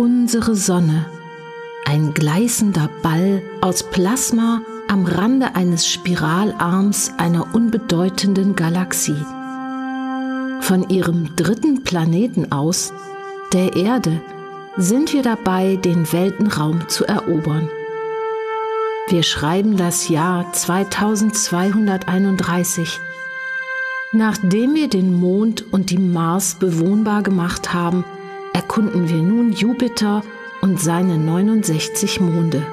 unsere Sonne, ein gleißender Ball aus Plasma am Rande eines Spiralarms einer unbedeutenden Galaxie. Von ihrem dritten Planeten aus, der Erde, sind wir dabei, den Weltenraum zu erobern. Wir schreiben das Jahr 2231. Nachdem wir den Mond und die Mars bewohnbar gemacht haben, erkunden wir nun Jupiter und seine 69 Monde.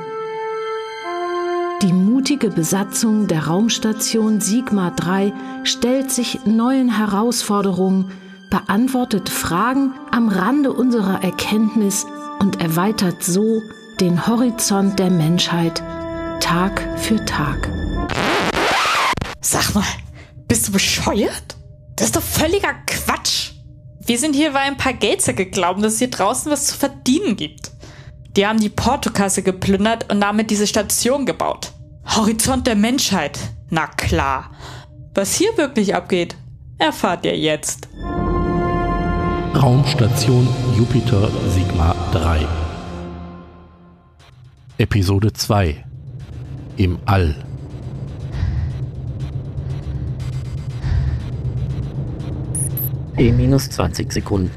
Die mutige Besatzung der Raumstation Sigma 3 stellt sich neuen Herausforderungen, beantwortet Fragen am Rande unserer Erkenntnis und erweitert so den Horizont der Menschheit Tag für Tag. Sag mal, bist du bescheuert? Das ist doch völliger Quatsch. Wir sind hier, weil ein paar Geldsäcke glauben, dass es hier draußen was zu verdienen gibt. Die haben die Portokasse geplündert und damit diese Station gebaut. Horizont der Menschheit. Na klar. Was hier wirklich abgeht, erfahrt ihr jetzt. Raumstation Jupiter Sigma 3 Episode 2 im All. Minus 20 Sekunden.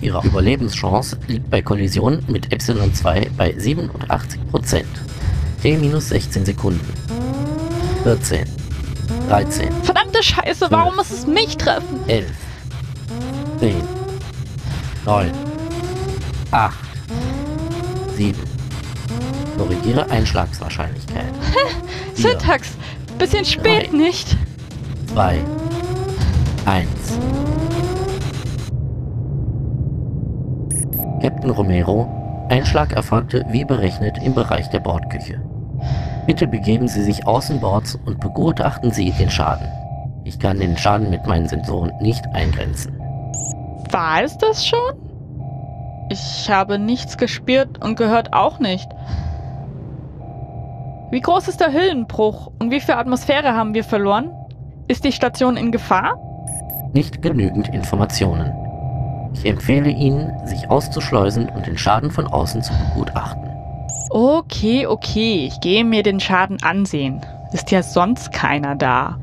Ihre Überlebenschance liegt bei Kollision mit Y2 bei 87%. T minus 16 Sekunden. 14. 13. Verdammte Scheiße, warum muss es mich treffen? 11. 10. 9. 8. 7. Korrigiere Einschlagswahrscheinlichkeit. Syntax, bisschen spät, drei, nicht? 2, 1. Captain Romero, Einschlag erfolgte wie berechnet im Bereich der Bordküche. Bitte begeben Sie sich außenbords und begutachten Sie den Schaden. Ich kann den Schaden mit meinen Sensoren nicht eingrenzen. War es das schon? Ich habe nichts gespürt und gehört auch nicht. Wie groß ist der Hüllenbruch und wie viel Atmosphäre haben wir verloren? Ist die Station in Gefahr? Nicht genügend Informationen. Ich empfehle Ihnen, sich auszuschleusen und den Schaden von außen zu begutachten. Okay, okay, ich gehe mir den Schaden ansehen. Ist ja sonst keiner da.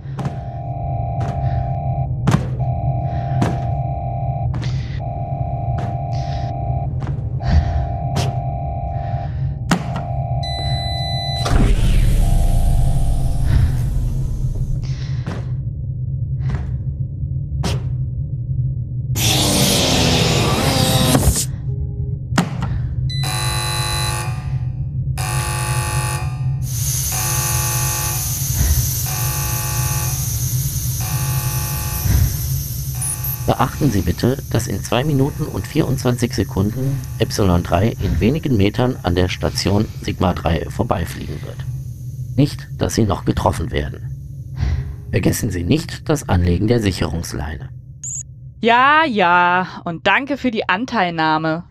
Beachten Sie bitte, dass in 2 Minuten und 24 Sekunden Y3 in wenigen Metern an der Station Sigma 3 vorbeifliegen wird. Nicht, dass Sie noch getroffen werden. Vergessen Sie nicht das Anlegen der Sicherungsleine. Ja, ja, und danke für die Anteilnahme.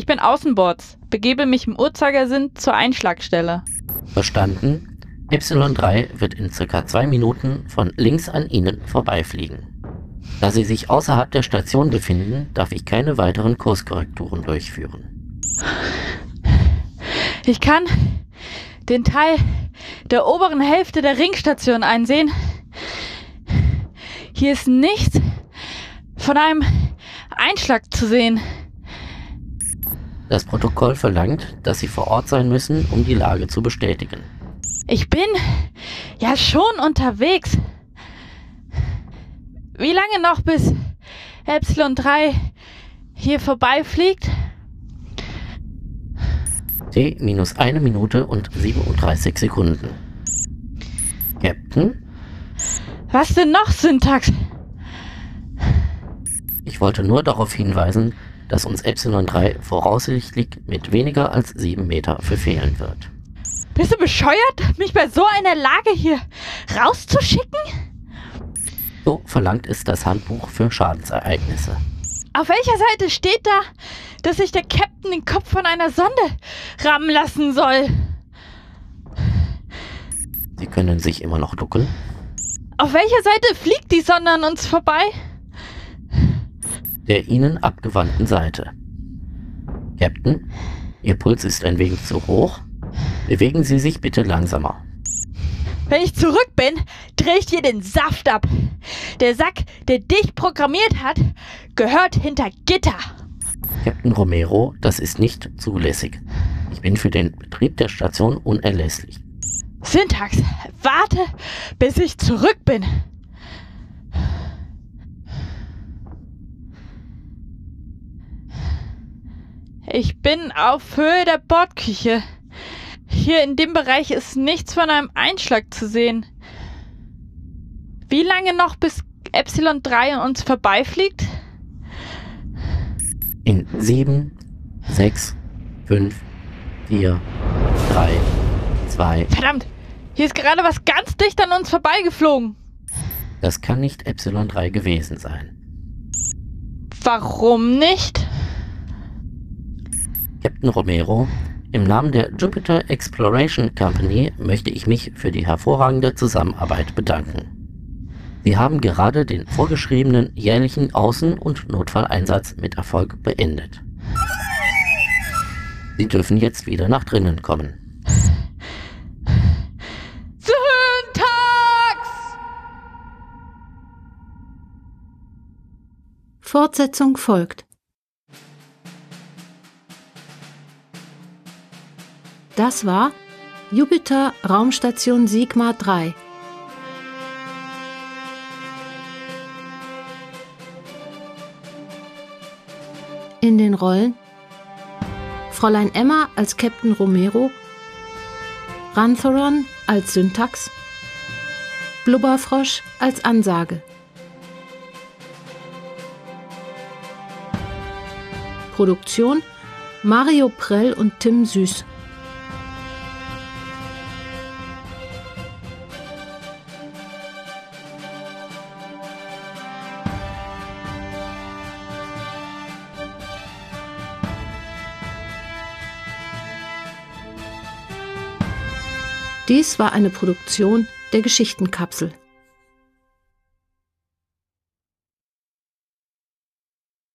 Ich bin Außenbords, begebe mich im Uhrzeigersinn zur Einschlagstelle. Verstanden. Y3 wird in circa zwei Minuten von links an Ihnen vorbeifliegen. Da Sie sich außerhalb der Station befinden, darf ich keine weiteren Kurskorrekturen durchführen. Ich kann den Teil der oberen Hälfte der Ringstation einsehen. Hier ist nichts von einem Einschlag zu sehen. Das Protokoll verlangt, dass Sie vor Ort sein müssen, um die Lage zu bestätigen. Ich bin ja schon unterwegs. Wie lange noch bis Epsilon 3 hier vorbeifliegt? T minus eine Minute und 37 Sekunden. Captain? Was denn noch, Syntax? Ich wollte nur darauf hinweisen, dass uns Epsilon 3 voraussichtlich mit weniger als 7 Meter verfehlen wird. Bist du bescheuert, mich bei so einer Lage hier rauszuschicken? So verlangt es das Handbuch für Schadensereignisse. Auf welcher Seite steht da, dass sich der Captain den Kopf von einer Sonde rammen lassen soll? Sie können sich immer noch duckeln. Auf welcher Seite fliegt die Sonne an uns vorbei? Der Ihnen abgewandten Seite. Captain, Ihr Puls ist ein wenig zu hoch. Bewegen Sie sich bitte langsamer. Wenn ich zurück bin, drehe ich dir den Saft ab. Der Sack, der dich programmiert hat, gehört hinter Gitter. Captain Romero, das ist nicht zulässig. Ich bin für den Betrieb der Station unerlässlich. Syntax, warte, bis ich zurück bin. Ich bin auf Höhe der Bordküche. Hier in dem Bereich ist nichts von einem Einschlag zu sehen. Wie lange noch bis Epsilon 3 an uns vorbeifliegt? In 7, 6, 5, 4, 3, 2. Verdammt, hier ist gerade was ganz dicht an uns vorbeigeflogen. Das kann nicht Epsilon 3 gewesen sein. Warum nicht? Captain Romero, im Namen der Jupiter Exploration Company möchte ich mich für die hervorragende Zusammenarbeit bedanken. Sie haben gerade den vorgeschriebenen jährlichen Außen- und Notfalleinsatz mit Erfolg beendet. Sie dürfen jetzt wieder nach drinnen kommen. Fortsetzung folgt. Das war Jupiter Raumstation Sigma 3. In den Rollen Fräulein Emma als Captain Romero, Rantheron als Syntax, Blubberfrosch als Ansage. Produktion Mario Prell und Tim Süß. Dies war eine Produktion der Geschichtenkapsel.